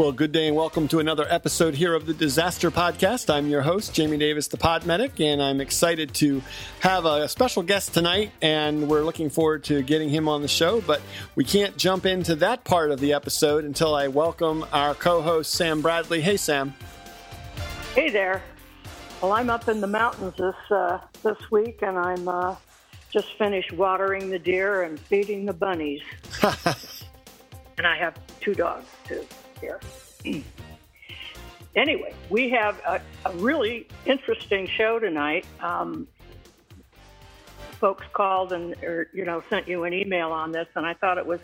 Well, good day and welcome to another episode here of the Disaster Podcast. I'm your host, Jamie Davis, the Pod Medic, and I'm excited to have a special guest tonight, and we're looking forward to getting him on the show. But we can't jump into that part of the episode until I welcome our co host, Sam Bradley. Hey, Sam. Hey there. Well, I'm up in the mountains this, uh, this week, and I'm uh, just finished watering the deer and feeding the bunnies. and I have two dogs, too here. anyway, we have a, a, really interesting show tonight. Um, folks called and or, you know sent you an email on this, and I thought it was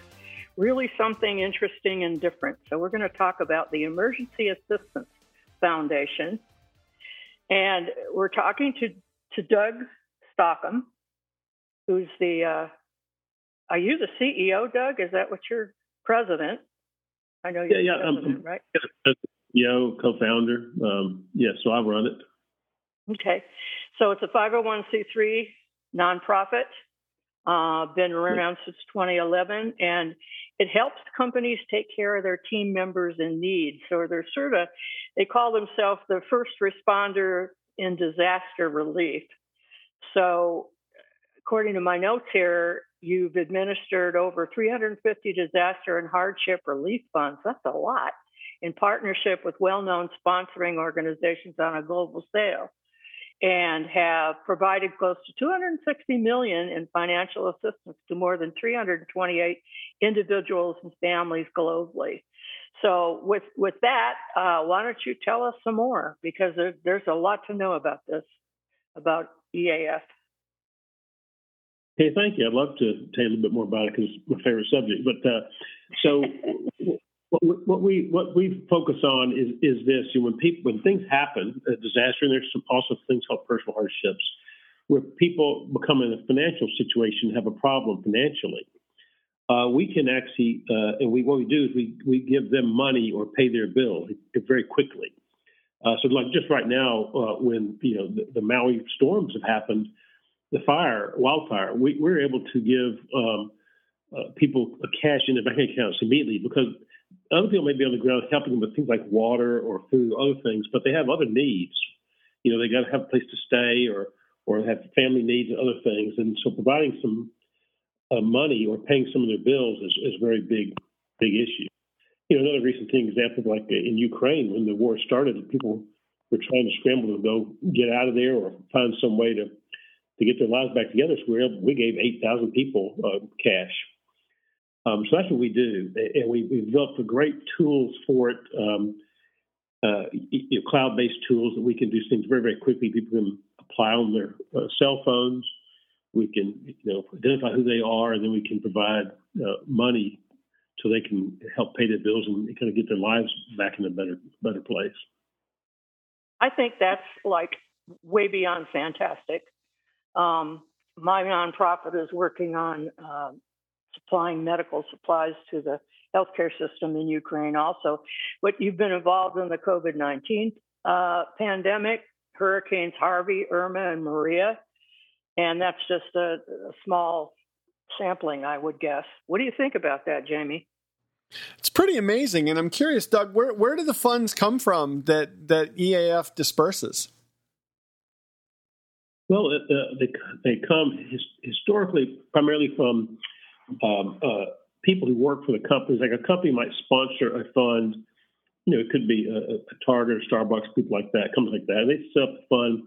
really something interesting and different. So we're going to talk about the Emergency Assistance Foundation, and we're talking to to Doug Stockham, who's the uh, are you the CEO, Doug? Is that what you're president? I know you're yeah, yeah, um, right? CEO, co-founder. Um, yeah, so I run it. Okay, so it's a 501c3 nonprofit. Uh, been around since 2011, and it helps companies take care of their team members in need. So they're sort of, they call themselves the first responder in disaster relief. So, according to my notes here, You've administered over 350 disaster and hardship relief funds. That's a lot in partnership with well known sponsoring organizations on a global scale and have provided close to 260 million in financial assistance to more than 328 individuals and families globally. So, with with that, uh, why don't you tell us some more? Because there, there's a lot to know about this, about EAF. Hey, thank you. I'd love to tell you a little bit more about it because it's my favorite subject. But uh, so what we what we focus on is is this: you know, when people when things happen, a disaster, and there's some, also things called personal hardships, where people become in a financial situation, have a problem financially. Uh, we can actually, uh, and we what we do is we we give them money or pay their bill very quickly. Uh, so, like just right now, uh, when you know the, the Maui storms have happened the fire, wildfire, we, we're able to give um, uh, people cash in their bank accounts immediately because other people may be on the ground helping them with things like water or food, other things, but they have other needs. You know, they got to have a place to stay or or have family needs and other things, and so providing some uh, money or paying some of their bills is, is a very big big issue. You know, another recent thing example like in Ukraine when the war started, people were trying to scramble to go get out of there or find some way to to get their lives back together. So we, able, we gave 8,000 people uh, cash. Um, so that's what we do. And we, have developed great tools for it, um, uh, you know, cloud based tools that we can do things very, very quickly. People can apply on their uh, cell phones. We can you know, identify who they are, and then we can provide uh, money so they can help pay their bills and kind of get their lives back in a better better place. I think that's like way beyond fantastic. Um, my nonprofit is working on uh, supplying medical supplies to the healthcare system in Ukraine also. But you've been involved in the COVID 19 uh, pandemic, Hurricanes Harvey, Irma, and Maria. And that's just a, a small sampling, I would guess. What do you think about that, Jamie? It's pretty amazing, and I'm curious, Doug. Where where do the funds come from that that EAF disperses? Well, uh, they, they come his, historically primarily from um, uh, people who work for the companies. Like a company might sponsor a fund. You know, it could be a, a Target or Starbucks, people like that, companies like that. And they set up the fund,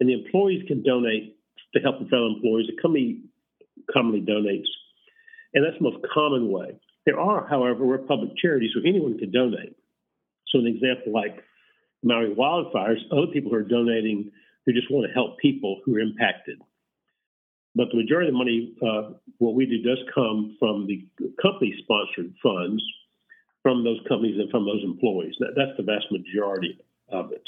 and the employees can donate to help the fellow employees. The company commonly donates, and that's the most common way. There are, however, public charities, so anyone can donate. So, an example like Maui wildfires, other people who are donating who just want to help people who are impacted. But the majority of the money, uh, what we do, does come from the company sponsored funds from those companies and from those employees. That, that's the vast majority of it.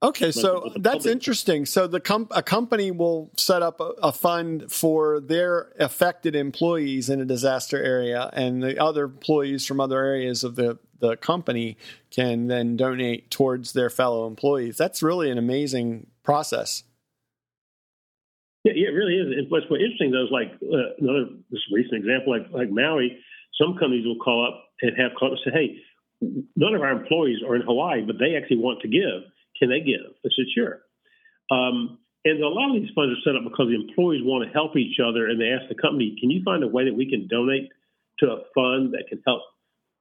Okay, so that's public. interesting. So the com- a company will set up a, a, fund for their affected employees in a disaster area, and the other employees from other areas of the the company can then donate towards their fellow employees. That's really an amazing process. Yeah, yeah, it really is. And what's interesting though is like uh, another this recent example, like like Maui. Some companies will call up and have called and say, "Hey, none of our employees are in Hawaii, but they actually want to give. Can they give? I said, sure. Um, and a lot of these funds are set up because the employees want to help each other, and they ask the company, "Can you find a way that we can donate to a fund that can help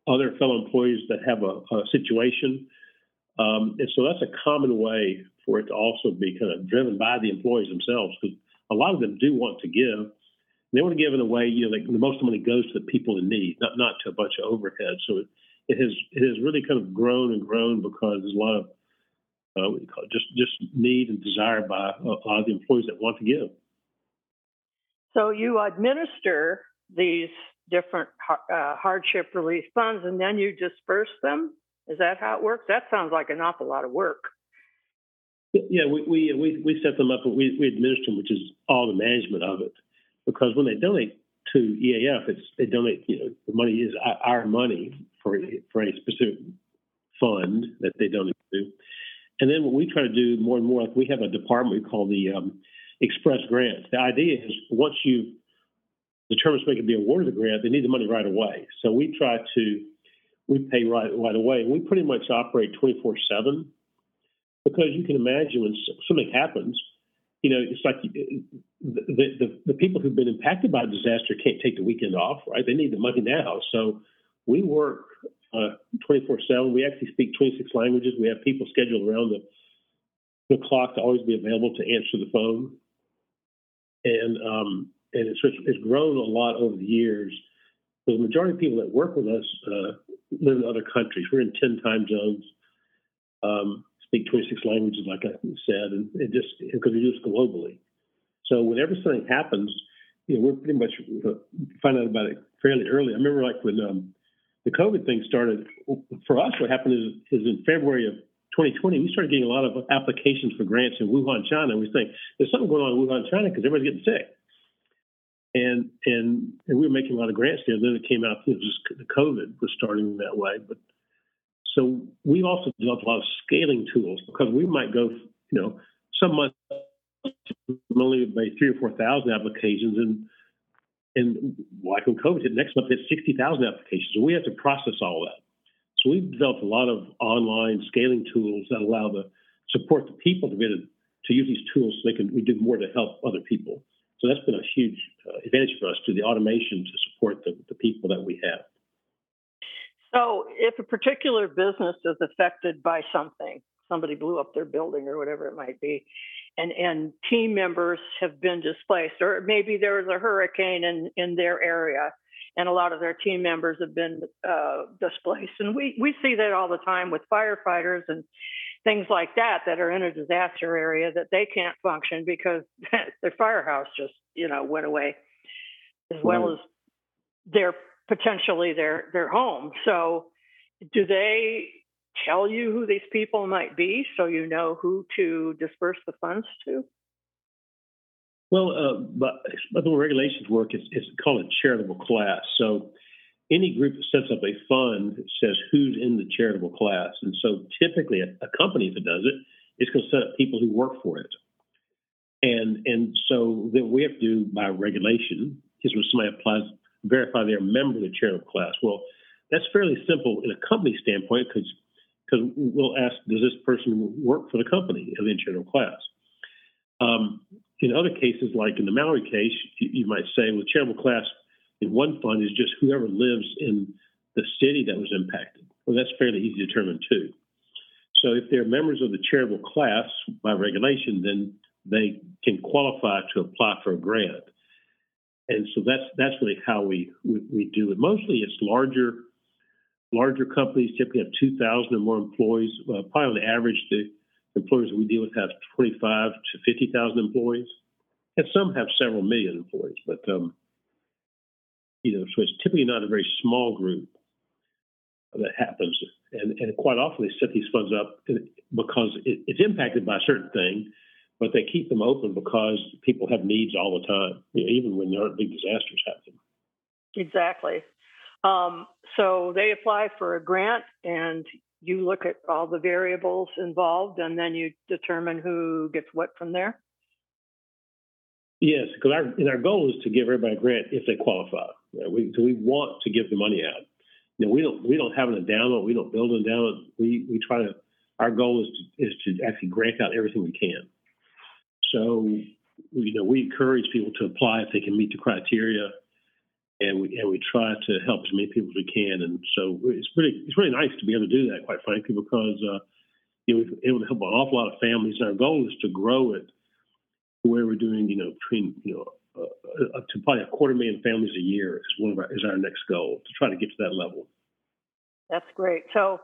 other fellow employees that have a, a situation?" Um, and so that's a common way for it to also be kind of driven by the employees themselves, because a lot of them do want to give. They want to give in a way, you know, like the most money goes to the people in need, not not to a bunch of overhead. So it, it has it has really kind of grown and grown because there's a lot of uh, it, just just need and desire by a lot of the employees that want to give. So you administer these different uh, hardship relief funds, and then you disperse them. Is that how it works? That sounds like an awful lot of work. Yeah, we we we, we set them up and we, we administer them, which is all the management of it. Because when they donate to EAF, it's they donate. You know, the money is our money for for a specific fund that they donate to. And then what we try to do more and more, like we have a department we call the um, Express Grants. The idea is once you determine somebody can be awarded the grant, they need the money right away. So we try to we pay right right away, we pretty much operate 24 seven because you can imagine when something happens, you know, it's like the, the, the people who've been impacted by a disaster can't take the weekend off, right? They need the money now. So we work uh, 24 7. We actually speak 26 languages. We have people scheduled around the, the clock to always be available to answer the phone. And, um, and it's, it's grown a lot over the years. The majority of people that work with us uh, live in other countries. We're in 10 time zones, um, speak 26 languages, like I said, and it just because we do this globally. So whenever something happens, you know, we're pretty much uh, find out about it fairly early. I remember like when um, the COVID thing started, for us, what happened is, is in February of 2020, we started getting a lot of applications for grants in Wuhan, China. We think there's something going on in Wuhan, China because everybody's getting sick. And, and and we were making a lot of grants there. Then it came out, just the COVID was starting that way. But so we've also developed a lot of scaling tools because we might go, you know, some months only by three or four thousand applications, and and like when COVID hit, next month hit 60,000 applications. So we have to process all that. So we've developed a lot of online scaling tools that allow the support the people to be able to use these tools so they can we do more to help other people. So that's been a huge advantage for us to the automation to support the, the people that we have. So if a particular business is affected by something, somebody blew up their building or whatever it might be, and and team members have been displaced, or maybe there was a hurricane in in their area, and a lot of their team members have been uh, displaced, and we we see that all the time with firefighters and things like that that are in a disaster area that they can't function because their firehouse just you know went away, as well as their potentially their their home. So do they tell you who these people might be so you know who to disperse the funds to? Well, uh, but, but the regulations work is it's called a charitable class. So any group that sets up a fund says who's in the charitable class. And so typically a, a company, if it does it's going to set up people who work for it. And and so then we have to do by regulation is when somebody applies, verify they're a member of the charitable class. Well, that's fairly simple in a company standpoint because because we'll ask, does this person work for the company of the charitable class? Um, in other cases, like in the Maui case, you, you, might say, well, charitable class in one fund is just whoever lives in the city that was impacted. Well, that's fairly easy to determine too. So if they're members of the charitable class by regulation, then they can qualify to apply for a grant. And so that's that's really how we, we, we do it. Mostly it's larger Larger companies typically have 2,000 or more employees. Uh, probably on average, the employers we deal with have 25 to 50,000 employees, and some have several million employees. But um, you know, so it's typically not a very small group that happens. And, and quite often they set these funds up because it, it's impacted by a certain thing, but they keep them open because people have needs all the time, even when there aren't big disasters happening. Exactly. Um, so they apply for a grant and you look at all the variables involved and then you determine who gets what from there? Yes, because our, and our goal is to give everybody a grant if they qualify. We, so we want to give the money out. you know, we don't we don't have an endowment, we don't build an endowment. We we try to. Our goal is to, is to actually grant out everything we can. So, you know, we encourage people to apply if they can meet the criteria, and we and we try to help as many people as we can. And so it's really it's really nice to be able to do that, quite frankly, because uh, you know we're able to help an awful lot of families. And our goal is to grow it to where we're doing, you know, between you know uh, up to probably a quarter million families a year is one of our is our next goal to try to get to that level. That's great. So,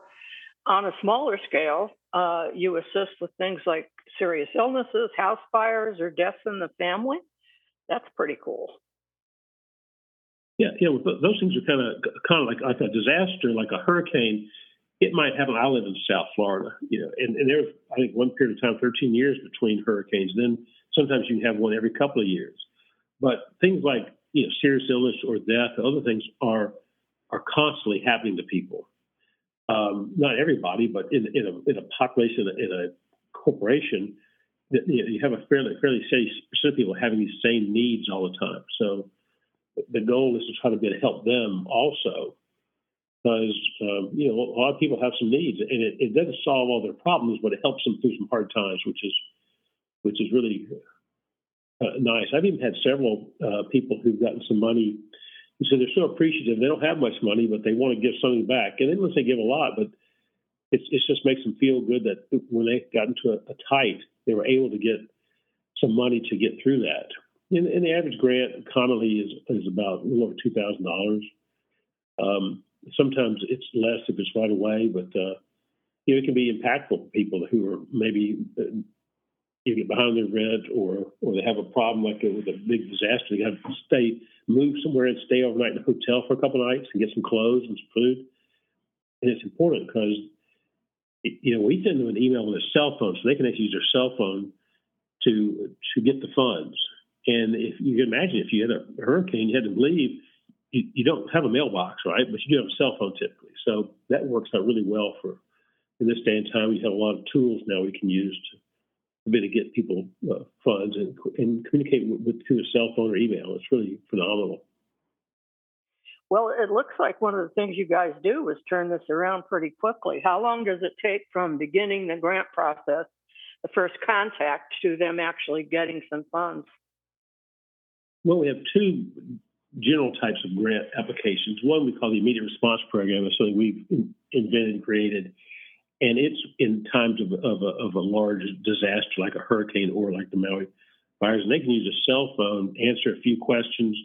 on a smaller scale, uh, you assist with things like serious illnesses, house fires, or deaths in the family. That's pretty cool. Yeah, yeah. Those things are kind of kind of like like a disaster, like a hurricane. It might happen. I live in South Florida, you know, and, and there's I think one period of time, 13 years between hurricanes. Then sometimes you have one every couple of years. But things like you know serious illness or death, other things are are constantly happening to people. Um, not everybody, but in, in, a, in a population in a corporation, you, have a fairly fairly steady percent of people having these same needs all the time. So the goal is to try to be to help them also, because um, you know a lot of people have some needs, and it, it doesn't solve all their problems, but it helps them through some hard times, which is which is really uh, nice. I've even had several uh, people who've gotten some money who said they're so appreciative. They don't have much money, but they want to give something back. And they don't give a lot, but it just makes them feel good that when they got into a, a tight, they were able to get some money to get through that. And, and the average grant commonly is, is about a little over two thousand dollars. Um, sometimes it's less if it's right away, but uh, you know it can be impactful for people who are maybe uh, get behind their rent or or they have a problem like with a big disaster, they got to stay, move somewhere and stay overnight in a hotel for a couple nights and get some clothes and some food. And it's important because you know we send them an email with a cell phone, so they can actually use their cell phone to to get the funds. And if you can imagine, if you had a hurricane, you had to leave, you, you don't have a mailbox, right? But you do have a cell phone typically, so that works out really well for in this day and time. We have a lot of tools now we can use to way to get people uh, funds and, and communicate with, with, through a cell phone or email. It's really phenomenal. Well, it looks like one of the things you guys do is turn this around pretty quickly. How long does it take from beginning the grant process, the first contact, to them actually getting some funds? Well, we have two general types of grant applications. One we call the immediate response program, is something we've invented and created and it's in times of, of, a, of a large disaster like a hurricane or like the Maui fires. And they can use a cell phone, answer a few questions.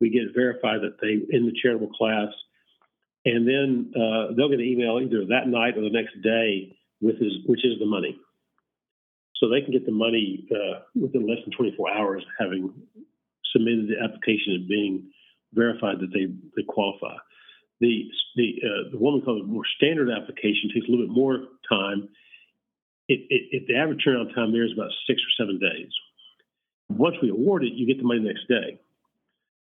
We get verified that they in the charitable class, and then uh, they'll get an email either that night or the next day with his, which is the money. So they can get the money uh, within less than 24 hours, having submitted the application and being verified that they, they qualify. The the uh, the one we call the more standard application takes a little bit more time. It, it, it, the average turnaround time there is about six or seven days. Once we award it, you get the money the next day.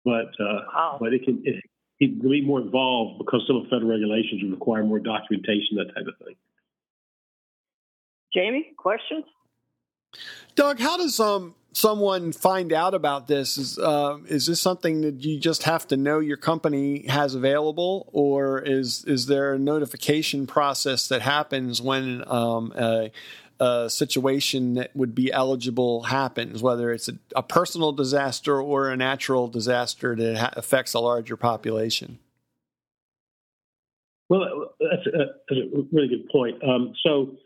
But uh, wow. but it can it, it can be more involved because some of the federal regulations require more documentation, that type of thing. Jamie, questions? Doug, how does um someone find out about this? Is uh, is this something that you just have to know your company has available, or is is there a notification process that happens when um, a, a, situation that would be eligible happens, whether it's a, a personal disaster or a natural disaster that ha- affects a larger population? Well, that's a, that's a really good point. Um, so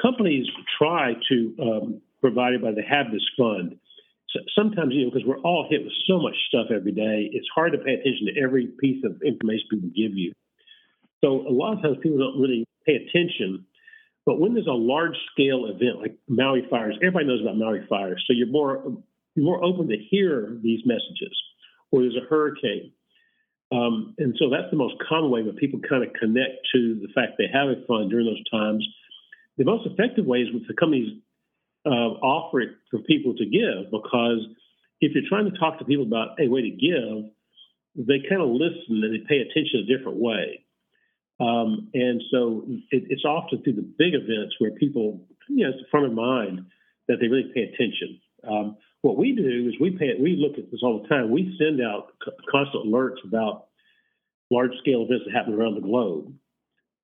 companies try to um, provide it by have this fund. So sometimes, you know, because we're all hit with so much stuff every day, it's hard to pay attention to every piece of information people give you. So a lot of times people don't really pay attention. But when there's a large scale event like Maui fires, everybody knows about Maui fires, so you're more you're more open to hear these messages. Or there's a hurricane, um, and so that's the most common way that people kind of connect to the fact they have a fund during those times the most effective way is with the companies uh, offer it for people to give because if you're trying to talk to people about a way to give, they kind of listen and they pay attention a different way. Um, and so it, it's often through the big events where people, you know, it's front of mind that they really pay attention. Um, what we do is we pay we look at this all the time. We send out constant alerts about large scale events that happen around the globe.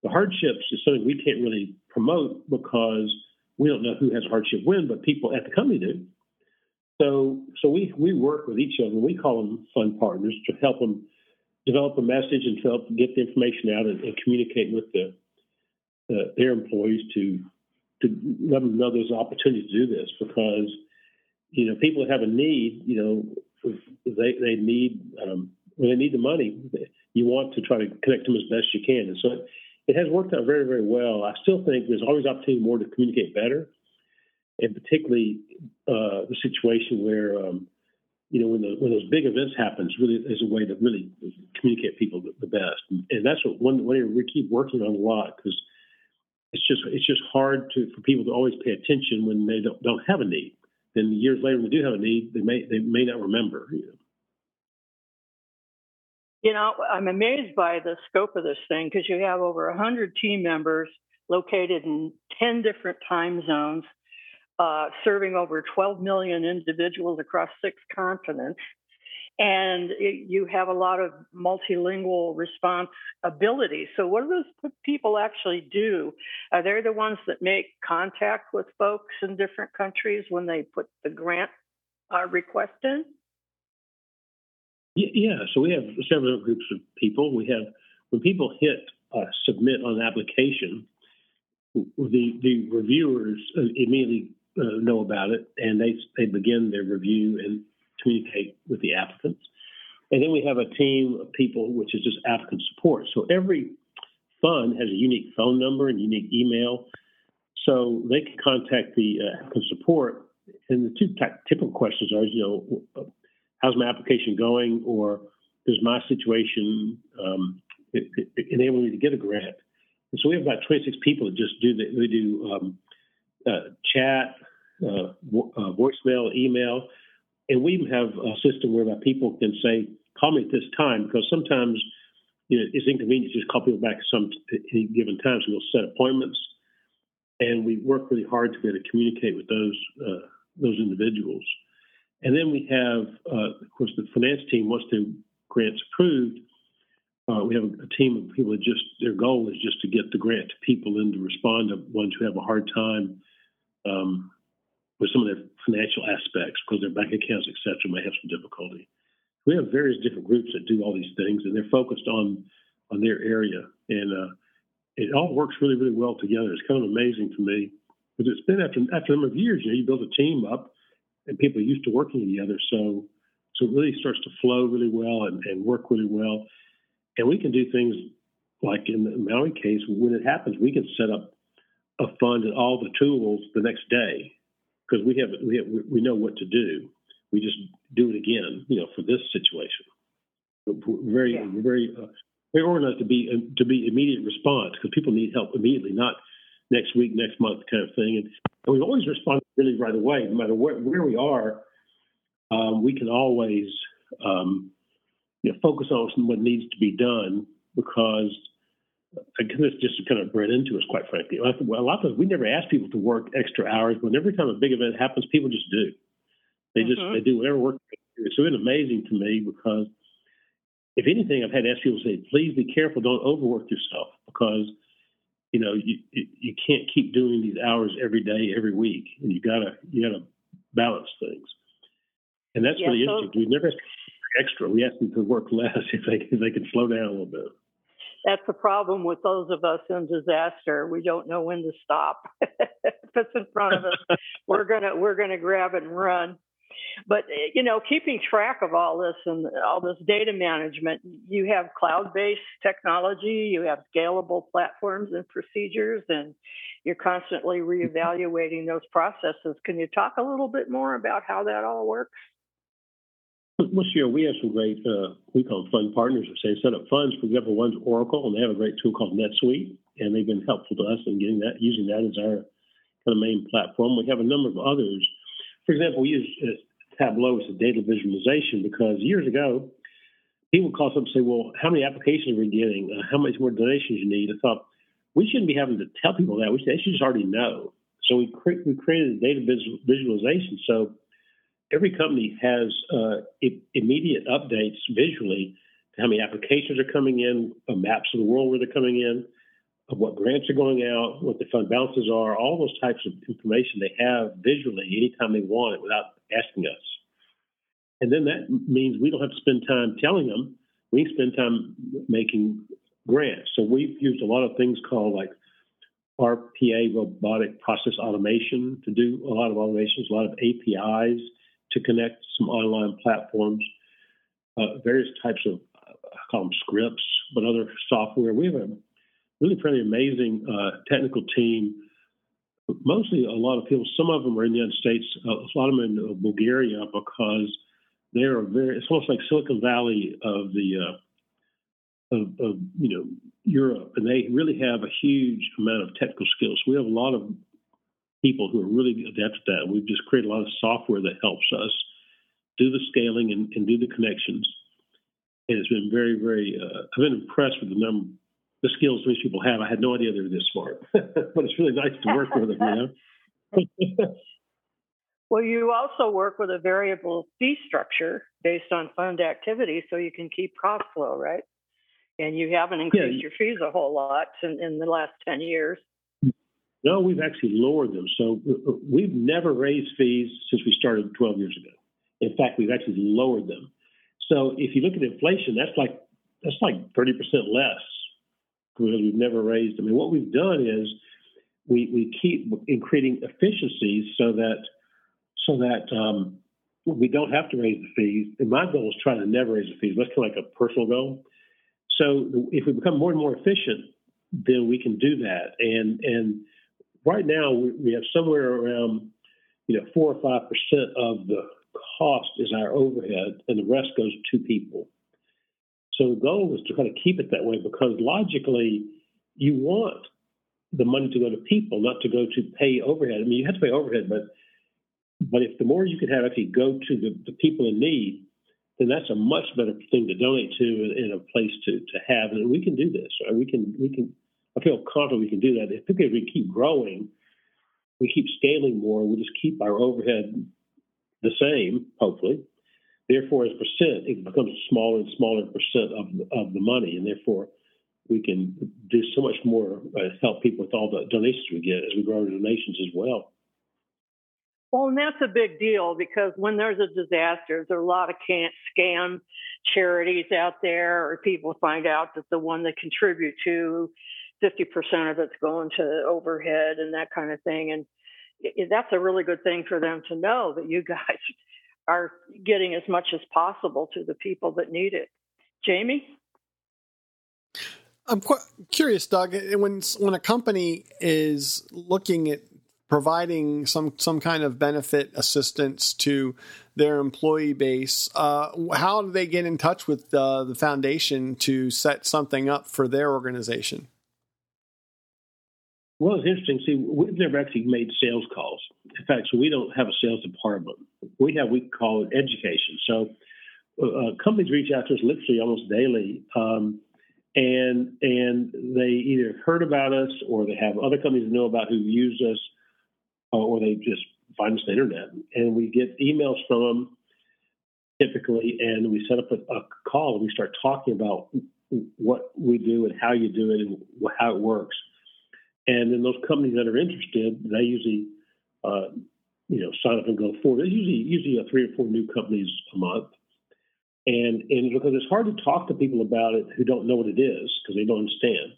The hardships is something we can't really promote because we don't know who has hardship when, but people at the company do. So, so we, we work with each other. We call them fund partners to help them develop a message and to help get the information out and, and communicate with the, uh, their employees to to let them know there's an opportunity to do this because you know people have a need, you know, they they need um, when they need the money, you want to try to connect them as best you can, and so it has worked out very very well. I still think there's always opportunity more to communicate better, and particularly uh, the situation where. Um, you know, when, the, when those big events happen, really is a way to really communicate people the, the best, and, and that's what one, one we keep working on a lot because it's just it's just hard to for people to always pay attention when they don't don't have a need. Then years later, when they do have a need, they may they may not remember. You know, you know I'm amazed by the scope of this thing because you have over hundred team members located in ten different time zones, uh, serving over 12 million individuals across six continents and you have a lot of multilingual response ability. So, what do those people actually do? Are they the ones that make contact with folks in different countries when they put the grant uh, request in? Yeah, so we have several groups of people. We have when people hit uh, submit on an application, the the reviewers uh, immediately uh, know about it and they they begin their review and communicate with the applicants. And then we have a team of people, which is just applicant support. So every fund has a unique phone number and unique email. So they can contact the uh, applicant support. And the two typical questions are, you know, how's my application going? Or does my situation um, it, it enable me to get a grant? And so we have about 26 people that just do that. We do um, uh, chat, uh, uh voicemail, email and we have a system whereby people can say, call me at this time, because sometimes you know, it's inconvenient to just call people back at some any given time. So we'll set appointments, and we work really hard to be able to communicate with those uh, those individuals. And then we have, uh, of course, the finance team. Once the grant's approved, uh, we have a, team of people that just their goal is just to get the grant to people and to respond to ones who have a hard time um, with some of their financial aspects because their bank accounts, et cetera, may have some difficulty. We have various different groups that do all these things, and they're focused on on their area, and uh, it all works really, really well together. It's kind of amazing to me because it's been after after a number of years. You know, you build a team up, and people are used to working together, so so it really starts to flow really well and, and work really well. And we can do things like in the Maui case, when it happens, we can set up a fund and all the tools the next day because we have we have, we know what to do. We just do it again, you know, for this situation. We're very yeah. very uh, very organized to be uh, to be immediate response because people need help immediately, not next week, next month kind of thing. And, and we always respond really right away, no matter where, where we are. Um, we can always um, you know, focus on what needs to be done because again, this just kind of bred into us, quite frankly. A lot of times we never ask people to work extra hours, but every time a big event happens, people just do. They just mm-hmm. they do whatever work. So it's amazing to me because if anything, I've had to ask people to say, please be careful, don't overwork yourself because you know you you can't keep doing these hours every day, every week, and you gotta you gotta balance things. And that's yeah, really so- interesting. We never extra. We ask them to work less if they if they can slow down a little bit that's the problem with those of us in disaster. We don't know when to stop. if it's in front of us, we're gonna we're gonna grab it and run. But eh, you know, keeping track of all this and all this data management, you have cloud-based technology, you have scalable platforms and procedures, and you're constantly reevaluating those processes. Can you talk a little bit more about how that all works? Well, sure. We have some great, uh, we call them fund partners that say set up funds. For example, one's Oracle, and they have a great tool called NetSuite, and they've been helpful to us in getting that, using that as our kind of main platform. We have a number of others. For example, we use uh, Tableau is a data visualization because years ago, people would call up and say, well, how many applications are we getting? Uh, how much more donations you need? I thought, we shouldn't be having to tell people that. We should, they should just already know. So we, cre- we created a data visualization. So every company has uh, immediate updates visually to how many applications are coming in, maps of the world where they're coming in, what grants are going out, what the fund balances are, all those types of information they have visually anytime they want it without asking us. And then that means we don't have to spend time telling them. We spend time making grants. So we've used a lot of things called like RPA, robotic process automation, to do a lot of automations, a lot of APIs to connect some online platforms, uh, various types of, I call them scripts, but other software. We have a really pretty amazing uh, technical team. Mostly a lot of people, some of them are in the United States, uh, a lot of them in uh, Bulgaria because they're very, it's almost like Silicon Valley of the, uh, of, of, you know, Europe, and they really have a huge amount of technical skills. We have a lot of people who are really adept at that. We've just created a lot of software that helps us do the scaling and, and do the connections. And it's been very, very, uh, I've been impressed with the number, the skills these people have. I had no idea they were this smart, but it's really nice to work with them, you know? well, you also work with a variable fee structure based on fund activity so you can keep cost low, right? And you haven't increased yeah. your fees a whole lot in, in the last 10 years. No, we've actually lowered them. So uh, uh, we've never raised fees since we started 12 years ago. In fact, we've actually lowered them. So if you look at inflation, that's like that's like 30% less because we've never raised. I mean, what we've done is we we keep creating efficiencies so that so that um, we don't have to raise the fees. And my goal is trying to never raise the fees. That's kind of like a personal goal. So if we become more and more efficient, then we can do that. And and right now we have somewhere around you know four or five percent of the cost is our overhead, and the rest goes to people. So the goal is to kind of keep it that way because logically, you want the money to go to people, not to go to pay overhead. I mean, you have to pay overhead, but but if the more you could have actually go to the, the people in need, then that's a much better thing to donate to and, a place to to have. And we can do this. Right? We can we can. I feel confident we can do that. If we keep growing, we keep scaling more. We just keep our overhead the same, hopefully. Therefore, as percent, it becomes a smaller and smaller percent of of the money, and therefore we can do so much more uh, help people with all the donations we get as we grow our donations as well. Well, and that's a big deal because when there's a disaster, there's a lot of can't scam charities out there, or people find out that the one they contribute to, 50% of it's going to overhead and that kind of thing. And that's a really good thing for them to know that you guys are getting as much as possible to the people that need it. Jamie? I'm quite curious, Doug. When when a company is looking at providing some some kind of benefit assistance to their employee base, uh, how do they get in touch with uh, the foundation to set something up for their organization? Well, it's interesting. See, we've never actually made sales calls. In fact, so we don't have a sales department. We have we call it education. So uh, uh, companies reach out to us literally almost daily, um, and and they either heard about us or they have other companies that know about who use us, uh, or they just find us on the internet. And we get emails from them typically, and we set up a, a call and we start talking about what we do and how you do it and how it works. And then those companies that are interested, they usually, uh, you know, sign up and go forward. There's usually usually three or four new companies a month, and and because it's hard to talk to people about it who don't know what it is because they don't understand.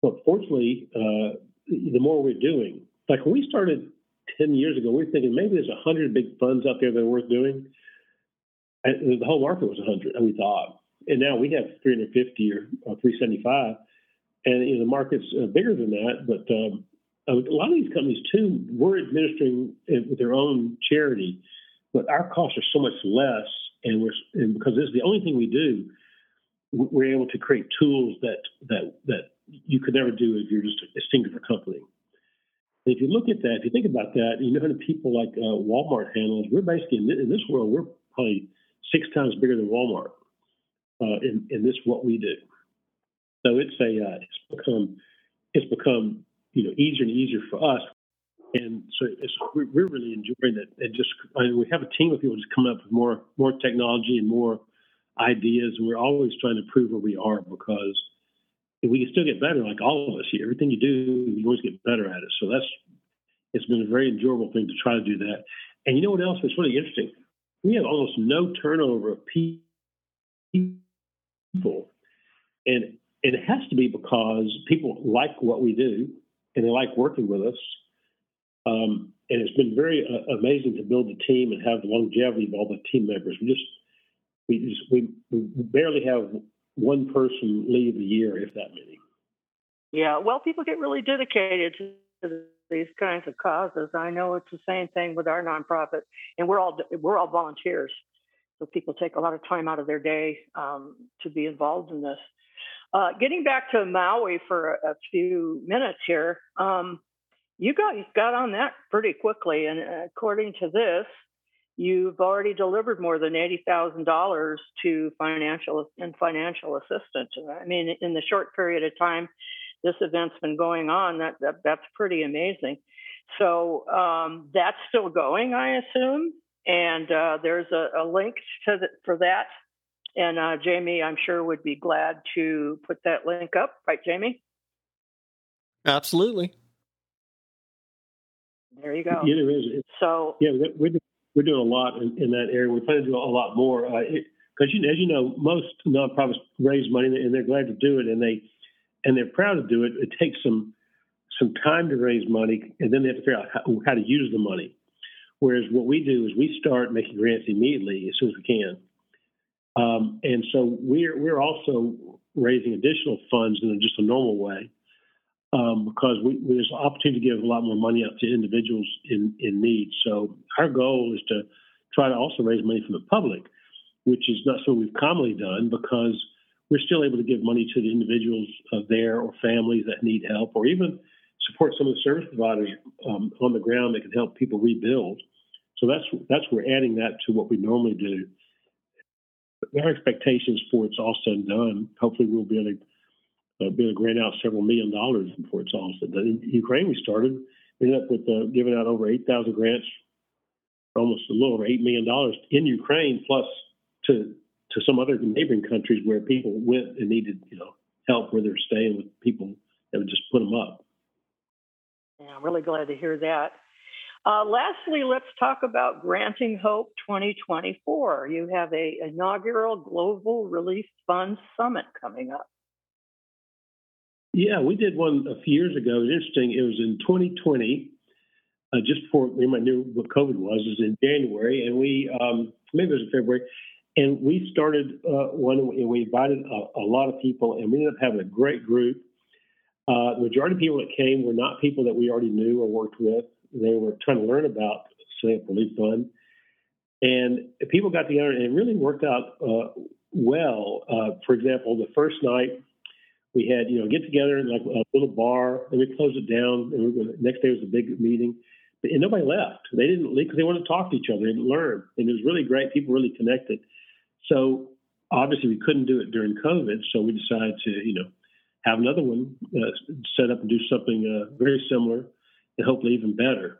But fortunately, uh, the more we're doing, like when we started ten years ago, we were thinking maybe there's a hundred big funds out there that are worth doing. And the whole market was a hundred, and we thought, and now we have 350 or, or 375 and you know, the market's uh, bigger than that. But um, a lot of these companies too, we're administering it with their own charity, but our costs are so much less, and we're and because this is the only thing we do, we're able to create tools that that that you could never do if you're just a singular company. If you look at that, if you think about that, you know how many people like uh, Walmart handles. We're basically in, in, this world, we're probably six times bigger than Walmart uh, in in this what we do. So it's a uh, it's become it's become you know easier and easier for us, and so we're, really enjoying it. And just I mean, we have a team of people just coming up with more more technology and more ideas, and we're always trying to prove where we are because we can still get better, like all of us here. Everything you do, you always get better at it. So that's it's been a very enjoyable thing to try to do that. And you know what else is really interesting? We have almost no turnover of people, and it has to be because people like what we do and they like working with us. Um, and it's been very uh, amazing to build a team and have the longevity of all the team members. We just we just we, we barely have one person leave a year, if that many. Yeah, well, people get really dedicated to these kinds of causes. I know it's the same thing with our nonprofit, and we're all we're all volunteers, so people take a lot of time out of their day um, to be involved in this. Uh, getting back to Maui for a, a few minutes here, um, you got got on that pretty quickly, and according to this, you've already delivered more than eighty thousand dollars to financial and financial assistance. I mean, in the short period of time this event's been going on, that, that that's pretty amazing. So um, that's still going, I assume, and uh, there's a, a link to the, for that. And uh, Jamie, I'm sure would be glad to put that link up, right, Jamie? Absolutely. There you go. Yeah, there is. So yeah, we're we're doing a lot in, in that area. We plan to do a lot more because, uh, you, as you know, most nonprofits raise money and they're glad to do it, and they and they're proud to do it. It takes some some time to raise money, and then they have to figure out how, how to use the money. Whereas what we do is we start making grants immediately as soon as we can. Um, and so we're we're also raising additional funds in just a normal way um, because we, there's an opportunity to give a lot more money out to individuals in in need. So our goal is to try to also raise money from the public, which is not something we've commonly done because we're still able to give money to the individuals uh, there or families that need help, or even support some of the service providers um, on the ground that can help people rebuild. So that's that's we're adding that to what we normally do. Our expectations for it's all said and done. Hopefully, we'll be able to uh, be able to grant out several million dollars before it's all said. In Ukraine, we started. We ended up with uh, giving out over eight thousand grants, almost a little over eight million dollars in Ukraine, plus to to some other neighboring countries where people went and needed, you know, help where they're staying with people that would just put them up. Yeah, I'm really glad to hear that. Uh, lastly, let's talk about Granting Hope 2024. You have a inaugural Global Relief Fund Summit coming up. Yeah, we did one a few years ago. It was interesting. It was in 2020, uh, just before might knew what COVID was. It was in January, and we um, maybe it was in February, and we started uh, one, and we invited a, a, lot of people, and we ended up having a great group. Uh, the majority of people that came were not people that we already knew or worked with. They were trying to learn about SNAP Relief Fund. And people got together, and it really worked out uh, well. Uh, for example, the first night, we had, you know, get together in like a little bar, and we closed it down. And we, the next day was a big meeting and nobody left. They didn't leave because they wanted to talk to each other and learn. And it was really great. People really connected. So obviously we couldn't do it during COVID, so we decided to, you know, have another one uh, set up and do something uh, very similar and hopefully even better.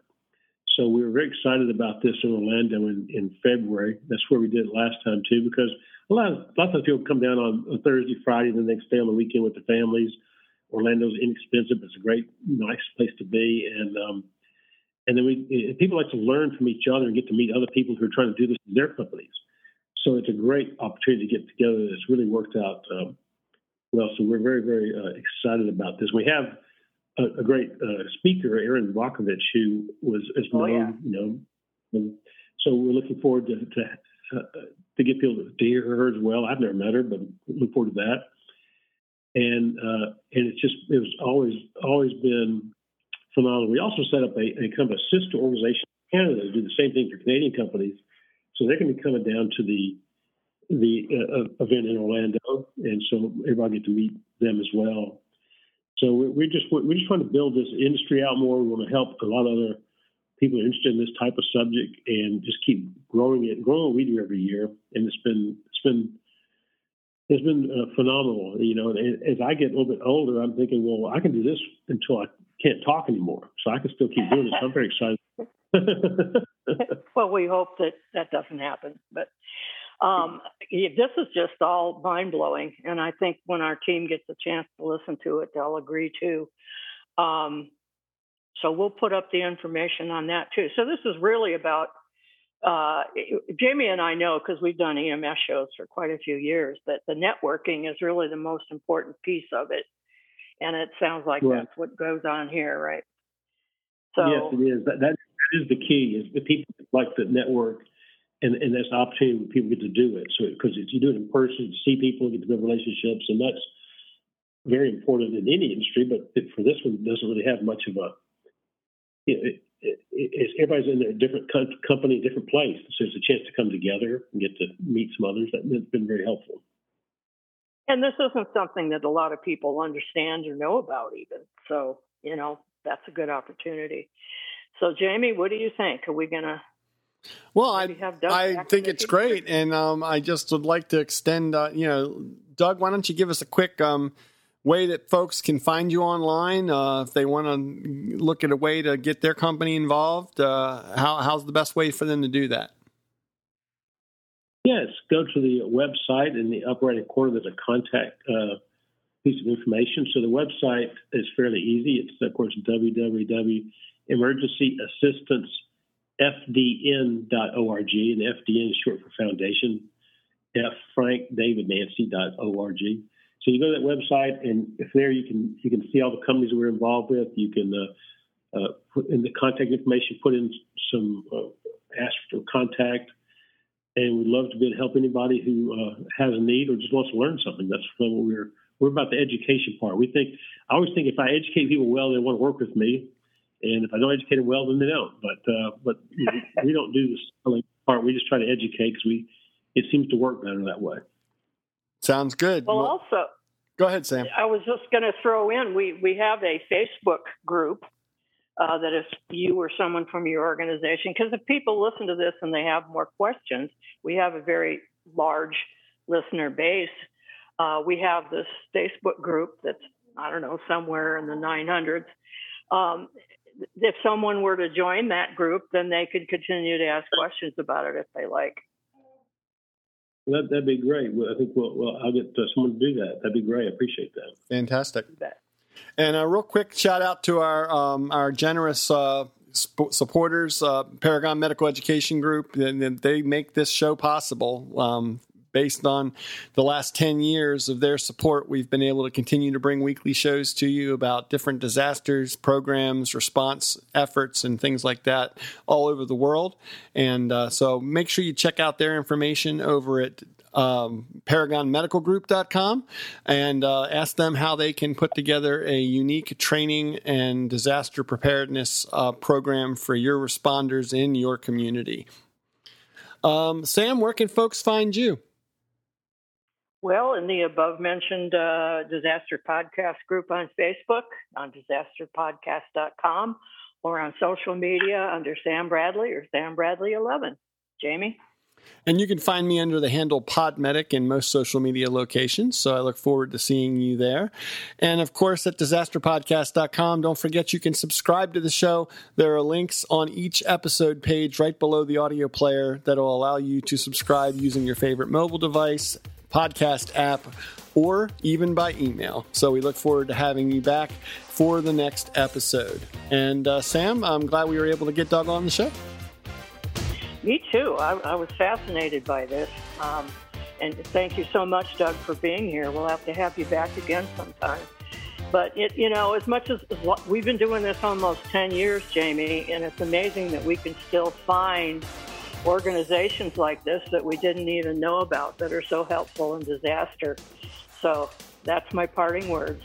So we were very excited about this in Orlando in, in February. That's where we did it last time too, because a lot of a lot of people come down on a Thursday, Friday, the next day on the weekend with their families. Orlando's inexpensive; it's a great, nice place to be, and um, and then we people like to learn from each other and get to meet other people who are trying to do this in their companies. So it's a great opportunity to get together. It's really worked out um, well. So we're very, very uh, excited about this. We have a, a great uh, speaker, Erin Brockovich, who was is known, oh, yeah. you know. So we're looking forward to to, uh, to get people to hear her as well. I've never met her, but look forward to that. And uh, and it's just it was always always been phenomenal. We also set up a, a kind of a sister organization in Canada to do the same thing for Canadian companies so they're going to be coming down to the the uh, event in Orlando, and so everybody get to meet them as well. So we just we're just trying to build this industry out more. We want to help a lot of other people interested in this type of subject, and just keep growing it, growing what we do every year. And it's been it's been it's been uh, phenomenal. You know, and as I get a little bit older, I'm thinking, well, I can do this until I can't talk anymore, so I can still keep doing. So I'm very excited well, we hope that that doesn't happen. But Um, this is just all mind blowing, and I think when our team gets a chance to listen to it, they'll agree too. Um, so we'll put up the information on that too. So this is really about uh, Jamie and I know because we've done EMS shows for quite a few years that the networking is really the most important piece of it, and it sounds like right. that's what goes on here, right? So yes, it is. That, that is the key. Is the people like the network, and and that's the opportunity when people get to do it. So because if you do it in person, you see people, get to build relationships, and that's very important in any industry. But for this one, it doesn't really have much of a. You know, it, it's, everybody's in a different company, different place. So it's a chance to come together and get to meet some others. That's been very helpful. And this isn't something that a lot of people understand or know about, even. So, you know, that's a good opportunity. So, Jamie, what do you think? Are we to? Well, I I think it's great, and um, I just would like to extend. Uh, you know, Doug, why don't you give us a quick um, way that folks can find you online uh, if they want to look at a way to get their company involved? Uh, how, how's the best way for them to do that? Yes, go to the website in the upper right corner. There's a contact uh, piece of information. So the website is fairly easy. It's of course www.emergencyassistancefdn.org, and FDN is short for Foundation. F Frank David Nancy.org. So you go to that website, and if there you can you can see all the companies we're involved with. You can uh, uh, put in the contact information, put in some uh, ask for contact, and we'd love to be able to help anybody who uh, has a need or just wants to learn something. That's what we're we're about the education part. We think I always think if I educate people well, they want to work with me, and if I don't educate them well, then they don't. But uh, but we don't do the selling part. We just try to educate because we it seems to work better that way. Sounds good. Well, well also, go ahead, Sam. I was just going to throw in we we have a Facebook group uh, that if you or someone from your organization, because if people listen to this and they have more questions, we have a very large listener base. Uh, we have this Facebook group that's I don't know somewhere in the 900s. Um, if someone were to join that group, then they could continue to ask questions about it if they like. That, that'd be great. I think we'll, well I'll get uh, someone to do that. That'd be great. I appreciate that. Fantastic. And a real quick shout out to our um, our generous uh, sp- supporters, uh, Paragon Medical Education Group. And they make this show possible. Um, based on the last 10 years of their support, we've been able to continue to bring weekly shows to you about different disasters, programs, response efforts, and things like that all over the world. And uh, so make sure you check out their information over at um, paragonmedicalgroup.com and uh, ask them how they can put together a unique training and disaster preparedness uh, program for your responders in your community. Um, Sam, where can folks find you? Well, in the above mentioned uh, disaster podcast group on Facebook, on disasterpodcast.com, or on social media under Sam Bradley or Sam Bradley 11. Jamie? And you can find me under the handle Podmedic in most social media locations. So I look forward to seeing you there. And of course, at disasterpodcast.com, don't forget you can subscribe to the show. There are links on each episode page right below the audio player that will allow you to subscribe using your favorite mobile device podcast app, or even by email. So we look forward to having you back for the next episode. And uh, Sam, I'm glad we were able to get Doug on the show. Me too. I, I was fascinated by this. Um, and thank you so much, Doug, for being here. We'll have to have you back again sometime. But it, you know, as much as we've been doing this almost 10 years, Jamie, and it's amazing that we can still find organizations like this that we didn't even know about that are so helpful in disaster. So that's my parting words.